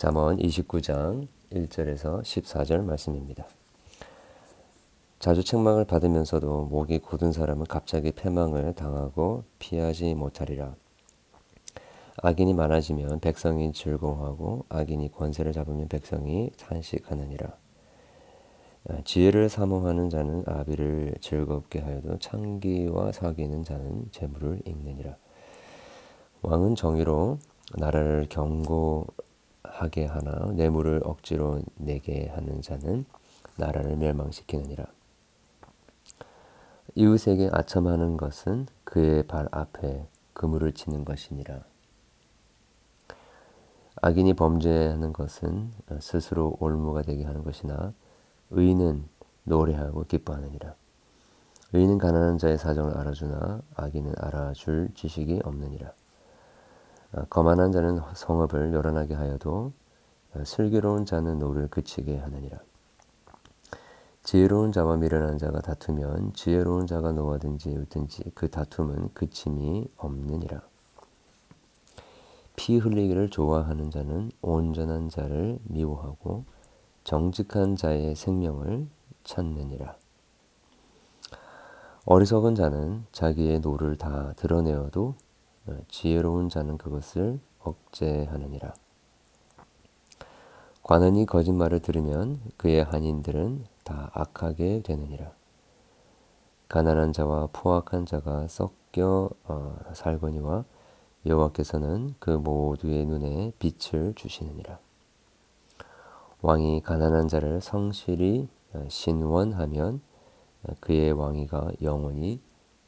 잠언 29장 1절에서 14절 말씀입니다. 자주 책망을 받으면서도 목이 굳은 사람은 갑자기 패망을 당하고 피하지 못하리라. 악인이 많아지면 백성이 즐거워하고 악인이 권세를 잡으면 백성이 탄식하느니라. 지혜를 사모하는 자는 아비를 즐겁게 하여도 창기와 사귀는 자는 재물을 읽느니라. 왕은 정의로 나라를 경고 하게 하나 뇌물을 억지로 내게 하는 자는 나라를 멸망시키느니라. 이웃에게 아첨하는 것은 그의 발 앞에 그물을 치는 것이니라. 악인이 범죄하는 것은 스스로 올무가 되게 하는 것이나 의인은 노래하고 기뻐하느니라. 의인은 가난한 자의 사정을 알아주나 악인은 알아줄 지식이 없느니라. 거만한 자는 성읍을 요란하게 하여도 슬기로운 자는 노를 그치게 하느니라. 지혜로운 자와 미련한 자가 다투면 지혜로운 자가 노하든지 웃든지 그 다툼은 그침이 없느니라. 피 흘리기를 좋아하는 자는 온전한 자를 미워하고 정직한 자의 생명을 찾느니라. 어리석은 자는 자기의 노를 다 드러내어도 지혜로운 자는 그것을 억제하느니라. 관원이 거짓말을 들으면 그의 하인들은 다 악하게 되느니라. 가난한 자와 포악한 자가 섞여 어, 살거니와 여호와께서는 그 모두의 눈에 빛을 주시느니라. 왕이 가난한 자를 성실히 어, 신원하면 어, 그의 왕위가 영원히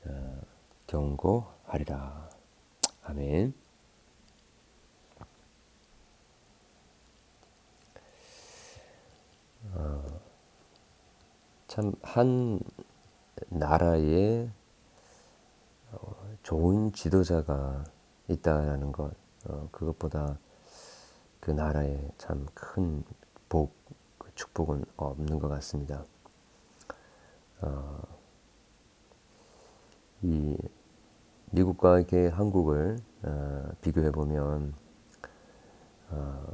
어, 경고하리라. 아멘. 참한 나라에 좋은 지도자가 있다라는 것, 그것보다 그 나라에 참 큰 복, 그 축복은 없는 것 같습니다. 어, 이 미국과 이렇게 한국을 어, 비교해 보면 어,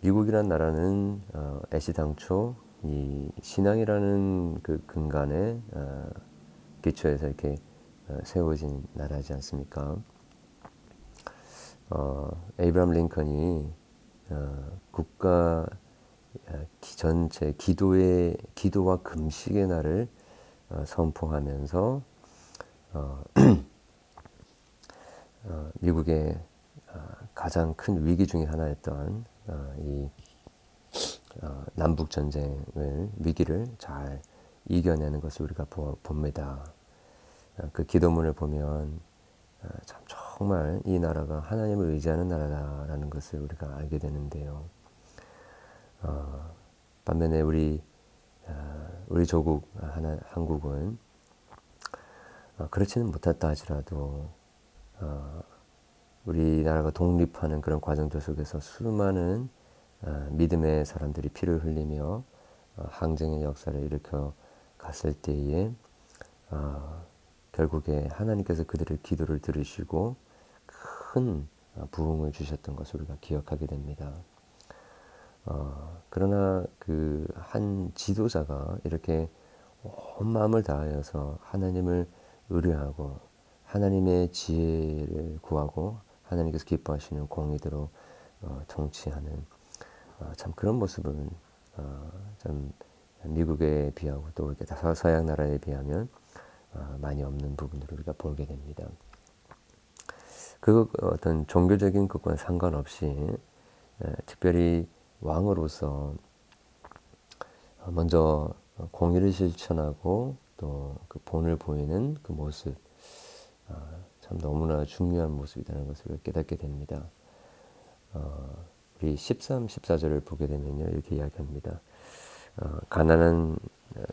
미국이란 나라는 어, 애시당초 이 신앙이라는 그 근간에 어, 기초에서 이렇게 어, 세워진 나라지 않습니까? 어, 에이브람 링컨이 어, 국가 어, 전체 기도의 기도와 금식의 날을 어, 선포하면서 어, 어, 미국의 어, 가장 큰 위기 중의 하나였던 이 남북 전쟁을 위기를 잘 이겨내는 것을 우리가 봅니다. 그 기도문을 보면 참 정말 이 나라가 하나님을 의지하는 나라다라는 것을 우리가 알게 되는데요. 어, 반면에 우리 어, 우리 조국 하나 한국은 어, 그렇지는 못했다 하지라도 어, 우리나라가 독립하는 그런 과정들 속에서 수많은 어, 믿음의 사람들이 피를 흘리며 어, 항쟁의 역사를 일으켜 갔을 때에 어, 결국에 하나님께서 그들의 기도를 들으시고 큰 부흥을 주셨던 것을 우리가 기억하게 됩니다. 어, 그러나 그 한 지도자가 이렇게 온 마음을 다하여서 하나님을 의뢰하고 하나님의 지혜를 구하고 하나님께서 기뻐하시는 공의대로 어, 통치하는 어, 참 그런 모습은 어, 좀 미국에 비하고 또 이렇게 서양 나라에 비하면 어, 많이 없는 부분들을 우리가 보게 됩니다. 그 어떤 종교적인 것과는 상관없이 특별히 왕으로서 먼저 공의를 실천하고 또 그 본을 보이는 그 모습 아, 참 너무나 중요한 모습이라는 것을 깨닫게 됩니다. 어, 우리 13, 14절을 보게 되면요 이렇게 이야기합니다. 어, 가난한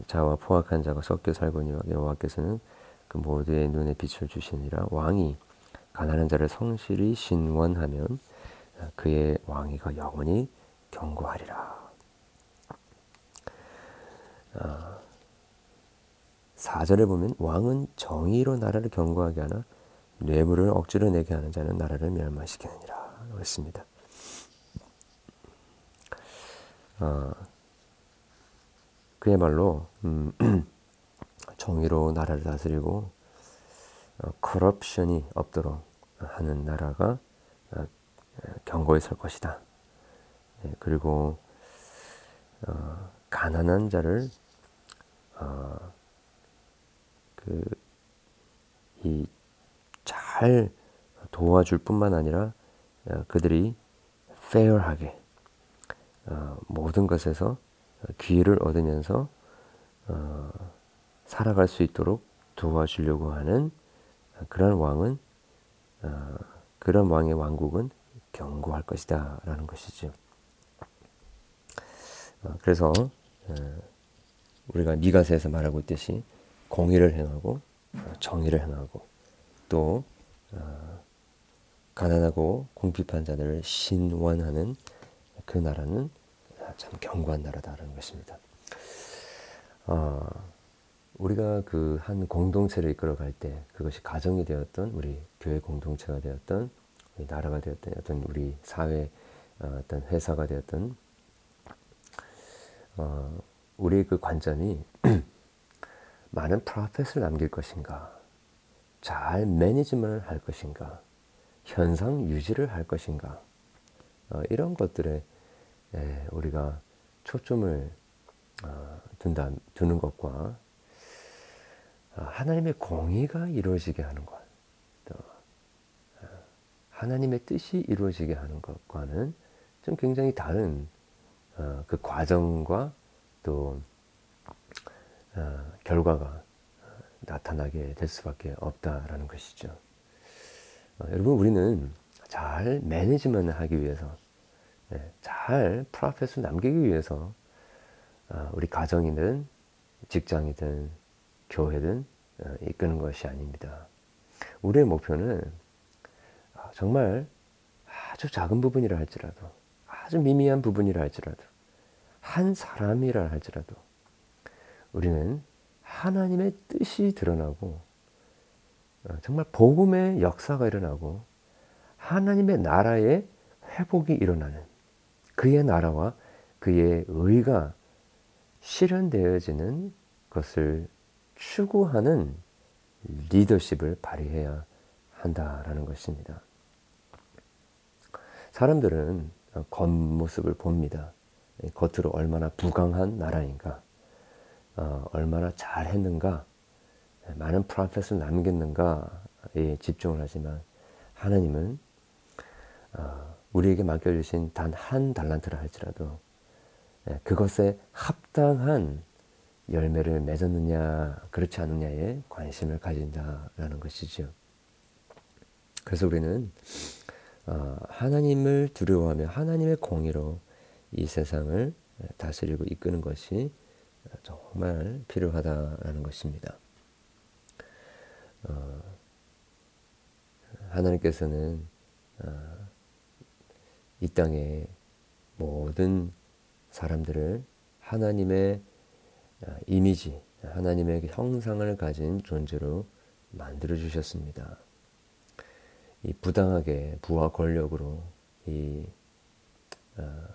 자와 포악한 자가 섞여 살거니와 여호와께서는 그 모두의 눈에 빛을 주시니라 왕이 가난한 자를 성실히 신원하면 그의 왕위가 영원히 경고하리라. 아, 4절에 보면 왕은 정의로 나라를 경고하게 하나 뇌물을 억지로 내게 하는 자는 나라를 멸망시키느니라 그랬습니다. 어, 그야말로 음, 정의로 나라를 다스리고 어, 커럽션이 없도록 하는 나라가 어, 경고에 설 것이다. 예, 그리고 어, 가난한 자를 어, 그 이 잘 도와줄 뿐만 아니라 어, 그들이 fair하게 어, 모든 것에서 기회를 얻으면서 어, 살아갈 수 있도록 도와주려고 하는 그런 왕은 그런 왕의 왕국은 경고할 것이다 라는 것이죠. 그래서 우리가 미가서에서 말하고 있듯이 공의를 행하고 정의를 행하고 또 가난하고 궁핍한 자들을 신원하는 그 나라는 참 견고한 나라다라는 것입니다. 어, 우리가 그 한 공동체를 이끌어갈 때 그것이 가정이 되었던 우리 교회 공동체가 되었던 우리 나라가 되었던 어떤 우리 사회 어, 어떤 회사가 되었던 어, 우리 그 관점이 많은 프로핏을 남길 것인가? 잘 매니지먼을 할 것인가? 현상 유지를 할 것인가? 어, 이런 것들에 에, 우리가 초점을 어, 둔다, 두는 것과 어, 하나님의 공의가 이루어지게 하는 것, 또 어, 하나님의 뜻이 이루어지게 하는 것과는 좀 굉장히 다른 어, 그 과정과 또 어, 결과가 나타나게 될 수밖에 없다라는 것이죠. 어, 여러분 우리는 잘 매니지먼을 하기 위해서 네, 잘 프로페스 남기기 위해서 어, 우리 가정이든 직장이든 교회든 어, 이끄는 것이 아닙니다. 우리의 목표는 아, 정말 아주 작은 부분이라 할지라도 아주 미미한 부분이라 할지라도 한 사람이라 할지라도 우리는 하나님의 뜻이 드러나고 어, 정말 복음의 역사가 일어나고 하나님의 나라의 회복이 일어나는 그의 나라와 그의 의가 실현되어지는 것을 추구하는 리더십을 발휘해야 한다라는 것입니다. 사람들은 겉모습을 봅니다. 겉으로 얼마나 부강한 나라인가, 어, 얼마나 잘했는가, 많은 프로페스를 남겼는가에 집중을 하지만 하나님은 어, 우리에게 맡겨주신 단 한 달란트라 할지라도 예, 그것에 합당한 열매를 맺었느냐 그렇지 않느냐에 관심을 가진다라는 것이죠. 그래서 우리는 어, 하나님을 두려워하며 하나님의 공의로 이 세상을 다스리고 이끄는 것이 정말 필요하다라는 것입니다. 어, 하나님께서는 어, 이 땅의 모든 사람들을 하나님의 어, 이미지, 하나님의 형상을 가진 존재로 만들어 주셨습니다. 이 부당하게 부와 권력으로 이 어,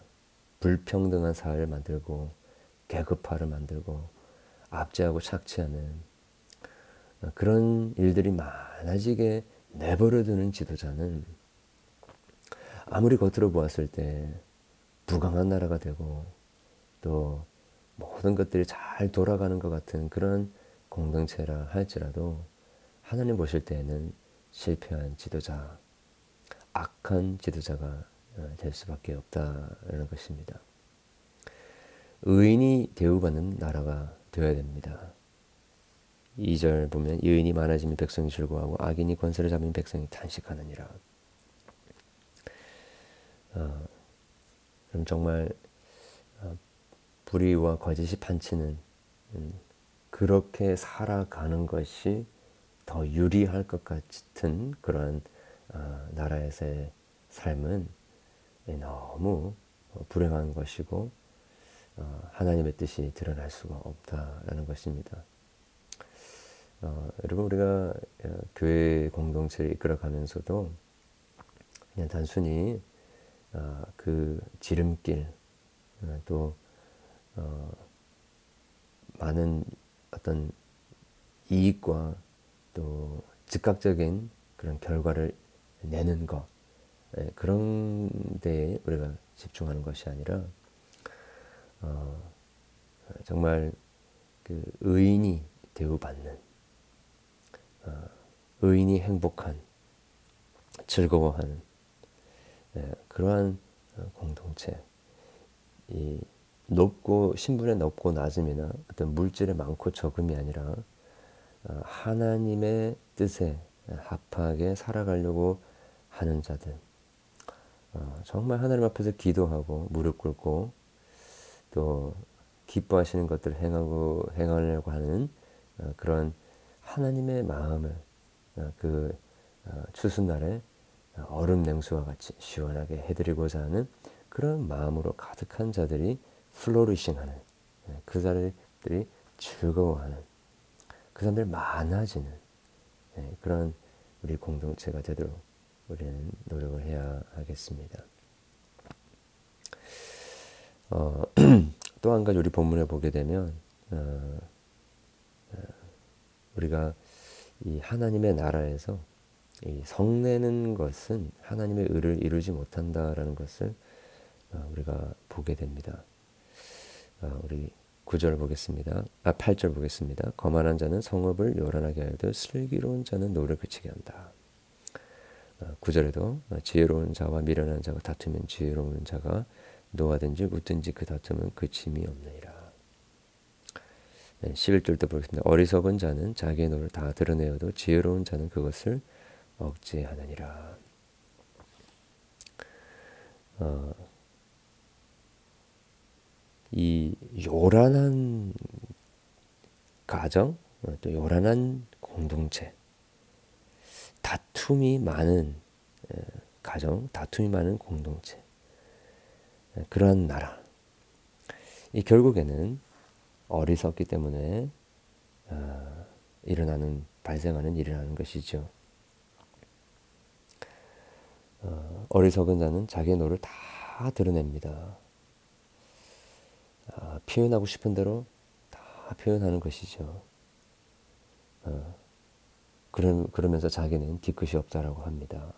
불평등한 사회를 만들고 계급화를 만들고 압제하고 착취하는 그런 일들이 많아지게 내버려두는 지도자는 아무리 겉으로 보았을 때 부강한 나라가 되고 또 모든 것들이 잘 돌아가는 것 같은 그런 공동체라 할지라도 하나님 보실 때에는 실패한 지도자, 악한 지도자가 어, 될 수밖에 없다라는 것입니다. 의인이 대우받는 나라가 되어야 됩니다. 2절 보면 의인이 많아지면 백성이 즐거워하고 악인이 권세를 잡으면 백성이 탄식하느니라. 어, 그럼 정말 어, 불의와 거짓이 판치는 음, 그렇게 살아가는 것이 더 유리할 것 같은 그런 어, 나라에서의 삶은 너무 불행한 것이고 어, 하나님의 뜻이 드러날 수가 없다라는 것입니다. 어, 여러분 우리가 어, 교회 공동체를 이끌어가면서도 그냥 단순히 어, 그 지름길 어, 또 어, 많은 어떤 이익과 또 즉각적인 그런 결과를 내는 것 예, 그런 데에 우리가 집중하는 것이 아니라 어, 정말 그 의인이 대우받는 어, 의인이 행복한 즐거워하는 예, 그러한 공동체. 이 높고 신분의 높고 낮음이나 어떤 물질의 많고 적음이 아니라 어, 하나님의 뜻에 합하게 살아가려고 하는 자들. 어, 정말 하나님 앞에서 기도하고 무릎 꿇고 또 기뻐하시는 것들을 행하고 행하려고 하는 어, 그런 하나님의 마음을 그 추수날에 얼음 냉수와 같이 시원하게 해드리고자 하는 그런 마음으로 가득한 자들이 플로리싱하는 예, 그 사람들이 즐거워하는 그 사람들 많아지는 예, 그런 우리 공동체가 되도록 우리는 노력을 해야 하겠습니다. 어, 또 한 가지 우리 본문에 보게 되면 어, 어, 우리가 이 하나님의 나라에서 이 성내는 것은 하나님의 의를 이루지 못한다라는 것을 어, 우리가 보게 됩니다. 어, 우리 9절 보겠습니다. 아 8절 보겠습니다. 거만한 자는 성읍을 요란하게 하여도 슬기로운 자는 노를 그치게 한다. 9절에도 어, 지혜로운 자와 미련한 자가 다투면 지혜로운 자가 노하든지 웃든지 그 다툼은 그침이 없느니라. 11절도 보겠습니다. 어리석은 자는 자기의 노를 다 드러내어도 지혜로운 자는 그것을 억제하느니라. 어, 이 요란한 가정, 어, 또 요란한 공동체, 다툼이 많은 가정, 다툼이 많은 공동체, 그러한 나라. 이 결국에는 어리석기 때문에 어, 일어나는 발생하는 일이라는 것이죠. 어, 어리석은 자는 자기의 노를 다 드러냅니다. 아, 표현하고 싶은 대로 다 표현하는 것이죠. 어, 그러, 그러면서 자기는 뒤끝이 없다라고 합니다.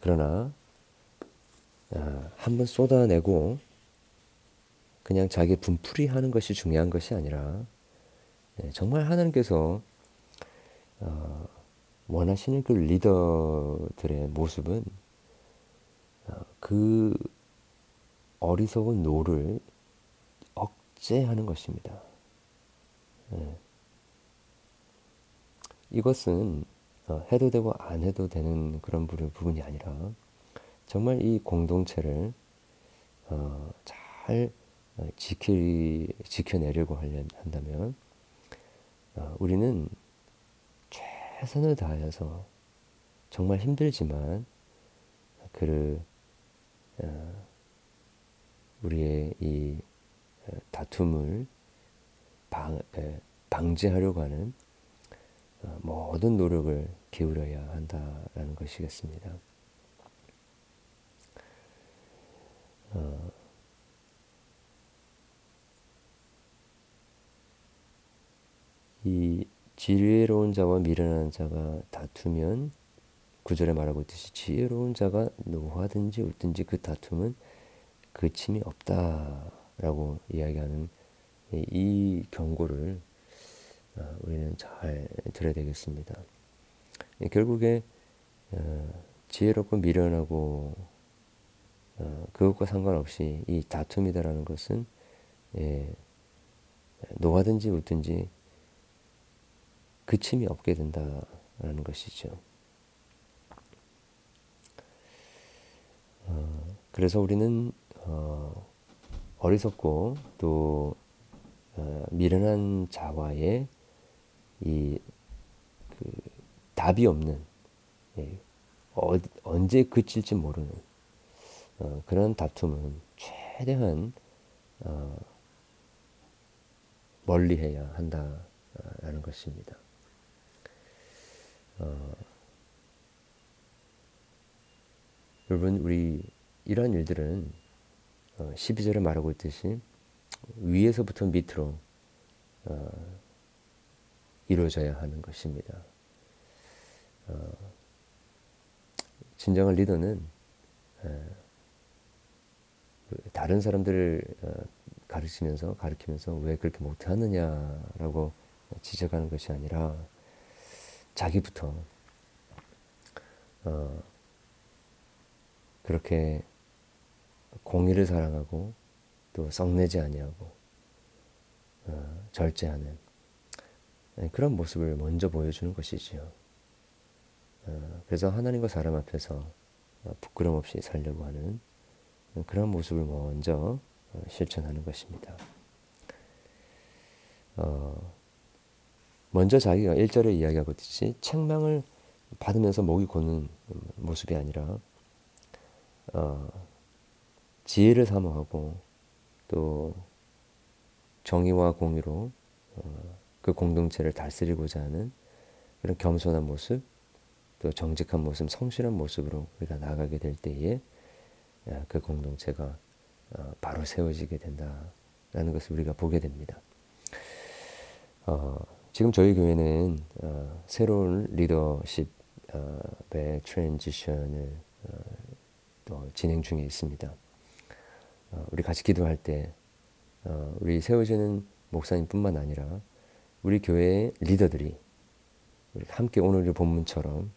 그러나 아, 한번 쏟아내고 그냥 자기 분풀이 하는 것이 중요한 것이 아니라 네, 정말 하나님께서 어, 원하시는 그 리더들의 모습은 어, 그 어리석은 노를 억제하는 것입니다. 네. 이것은 어, 해도 되고 안 해도 되는 그런 부분이 아니라 정말 이 공동체를 어, 잘 어, 지키, 지켜내려고 한다면 우리는 최선을 다해서 정말 힘들지만 그 우리의 이 다툼을 방, 방지하려고 하는 어, 모든 노력을 기울여야 한다라는 것이겠습니다. 어, 이 지혜로운 자와 미련한 자가 다투면 구절에 말하고 있듯이 지혜로운 자가 노하든지 웃든지 그 다툼은 그침이 없다라고 이야기하는 이 경고를 어, 우리는 잘 들어야 되겠습니다. 결국에 어, 지혜롭고 미련하고 어, 그것과 상관없이 이 다툼이다라는 것은 예, 노하든지 웃든지 그침이 없게 된다라는 것이죠. 그래서 우리는 어리석고 또 미련한 자와의 이 그 답이 없는 예, 어, 언제 그칠지 모르는 어, 그런 다툼은 최대한 어, 멀리해야 한다라는 것입니다. 어, 여러분 우리 이러한 일들은 12절에 말하고 있듯이 위에서부터 밑으로 이루어져야 하는 것입니다. 진정한 리더는 다른 사람들을 가르치면서 가르치면서 왜 그렇게 못하느냐라고 지적하는 것이 아니라 자기부터 어, 그렇게 공의를 사랑하고 또 썩내지 아니하고 어, 절제하는 네, 그런 모습을 먼저 보여주는 것이지요. 어, 그래서 하나님과 사람 앞에서 부끄럼 없이 살려고 하는 그런 모습을 먼저 실천하는 것입니다. 어, 먼저 자기가 1절에 이야기하고 있듯이 책망을 받으면서 목이 고는 모습이 아니라 어, 지혜를 사모하고 또 정의와 공의로 어, 그 공동체를 다스리고자 하는 그런 겸손한 모습, 또 정직한 모습, 성실한 모습으로 우리가 나가게 될 때에 그 공동체가 어, 바로 세워지게 된다라는 것을 우리가 보게 됩니다. 어, 지금 저희 교회는 어, 새로운 리더십의 트랜지션을 또 진행 중에 있습니다. 우리 같이 기도할 때 우리 세워지는 목사님뿐만 아니라 우리 교회의 리더들이 함께 오늘의 본문처럼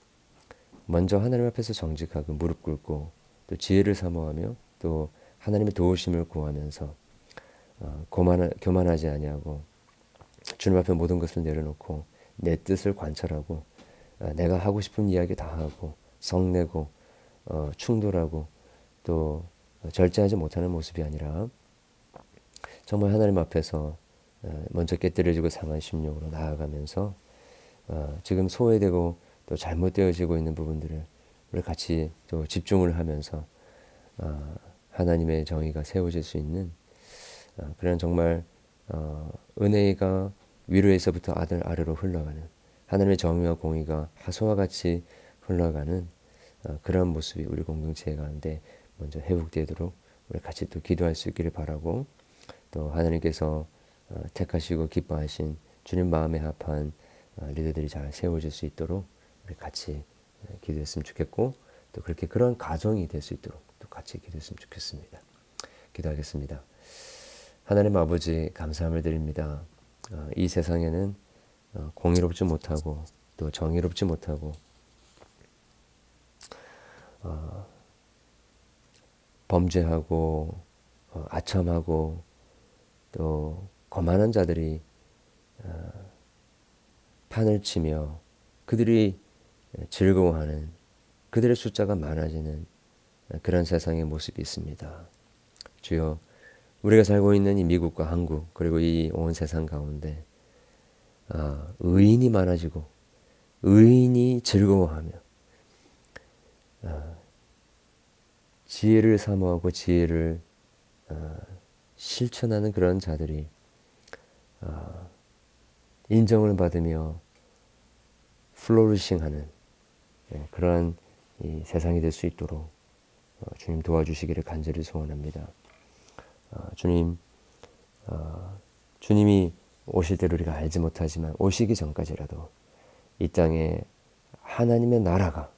먼저 하나님 앞에서 정직하고 무릎 꿇고 또 지혜를 사모하며 또 하나님의 도우심을 구하면서 어, 교만, 교만하지 아니하고 주님 앞에 모든 것을 내려놓고 내 뜻을 관찰하고 어, 내가 하고 싶은 이야기 다 하고 성내고 어, 충돌하고 또 절제하지 못하는 모습이 아니라 정말 하나님 앞에서 어, 먼저 깨뜨려지고 상한 심령으로 나아가면서 어, 지금 소외되고 또 잘못되어지고 있는 부분들을 우리 같이 또 집중을 하면서 어, 하나님의 정의가 세워질 수 있는 어, 그런 정말 어, 은혜가 위로에서부터 아들 아래로 흘러가는 하나님의 정의와 공의가 하소와 같이 흘러가는 어, 그런 모습이 우리 공동체 가운데 먼저 회복되도록 우리 같이 또 기도할 수 있기를 바라고 또 하나님께서 택하시고 기뻐하신 주님 마음에 합한 리더들이 잘 세워질 수 있도록 우리 같이 기도했으면 좋겠고 또 그렇게 그런 가정이 될 수 있도록 또 같이 기도했으면 좋겠습니다. 기도하겠습니다. 하나님 아버지 감사함을 드립니다. 어, 이 세상에는 어, 공의롭지 못하고 또 정의롭지 못하고 어, 범죄하고 아첨하고 또 거만한 자들이 판을 치며 그들이 즐거워하는 그들의 숫자가 많아지는 그런 세상의 모습이 있습니다. 주여, 우리가 살고 있는 이 미국과 한국 그리고 이 온 세상 가운데 아, 의인이 많아지고 의인이 즐거워하며 아, 지혜를 사모하고 지혜를 아, 실천하는 그런 자들이 아, 인정을 받으며 플로리싱하는 예, 그러한 세상이 될 수 있도록 어, 주님 도와주시기를 간절히 소원합니다. 어, 주님, 어, 주님이 오실 때를 우리가 알지 못하지만 오시기 전까지라도 이 땅에 하나님의 나라가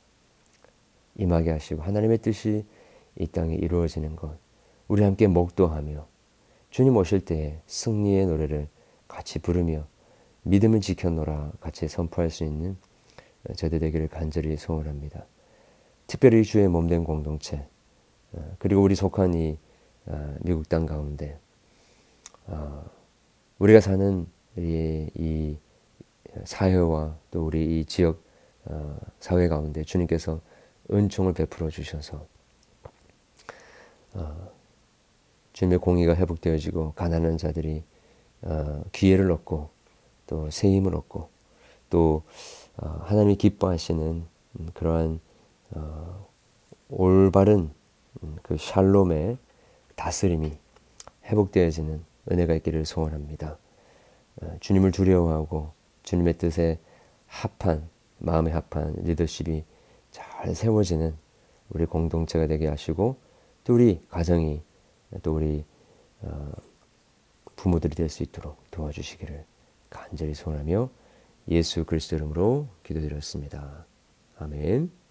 임하게 하시고 하나님의 뜻이 이 땅에 이루어지는 것 우리 함께 목도하며 주님 오실 때에 승리의 노래를 같이 부르며 믿음을 지켜노라 같이 선포할 수 있는 저들 되기를 간절히 소원합니다. 특별히 주의 몸된 공동체 어, 그리고 우리 속한 이 어, 미국 땅 가운데 어, 우리가 사는 이, 사회와 또 우리 이 지역 사회 가운데 주님께서 은총을 베풀어 주셔서 주님의 공의가 회복되어지고 가난한 자들이 기회를 얻고 또 새 힘을 얻고 또 하나님이 기뻐하시는 그러한 올바른 음, 그 샬롬의 다스림이 회복되어지는 은혜가 있기를 소원합니다. 어, 주님을 두려워하고 주님의 뜻에 합한 마음에 합한 리더십이 잘 세워지는 우리 공동체가 되게 하시고 또 우리 가정이 또 우리 어, 부모들이 될 수 있도록 도와주시기를 간절히 소원하며 예수 그리스도 이름으로 기도드렸습니다. 아멘.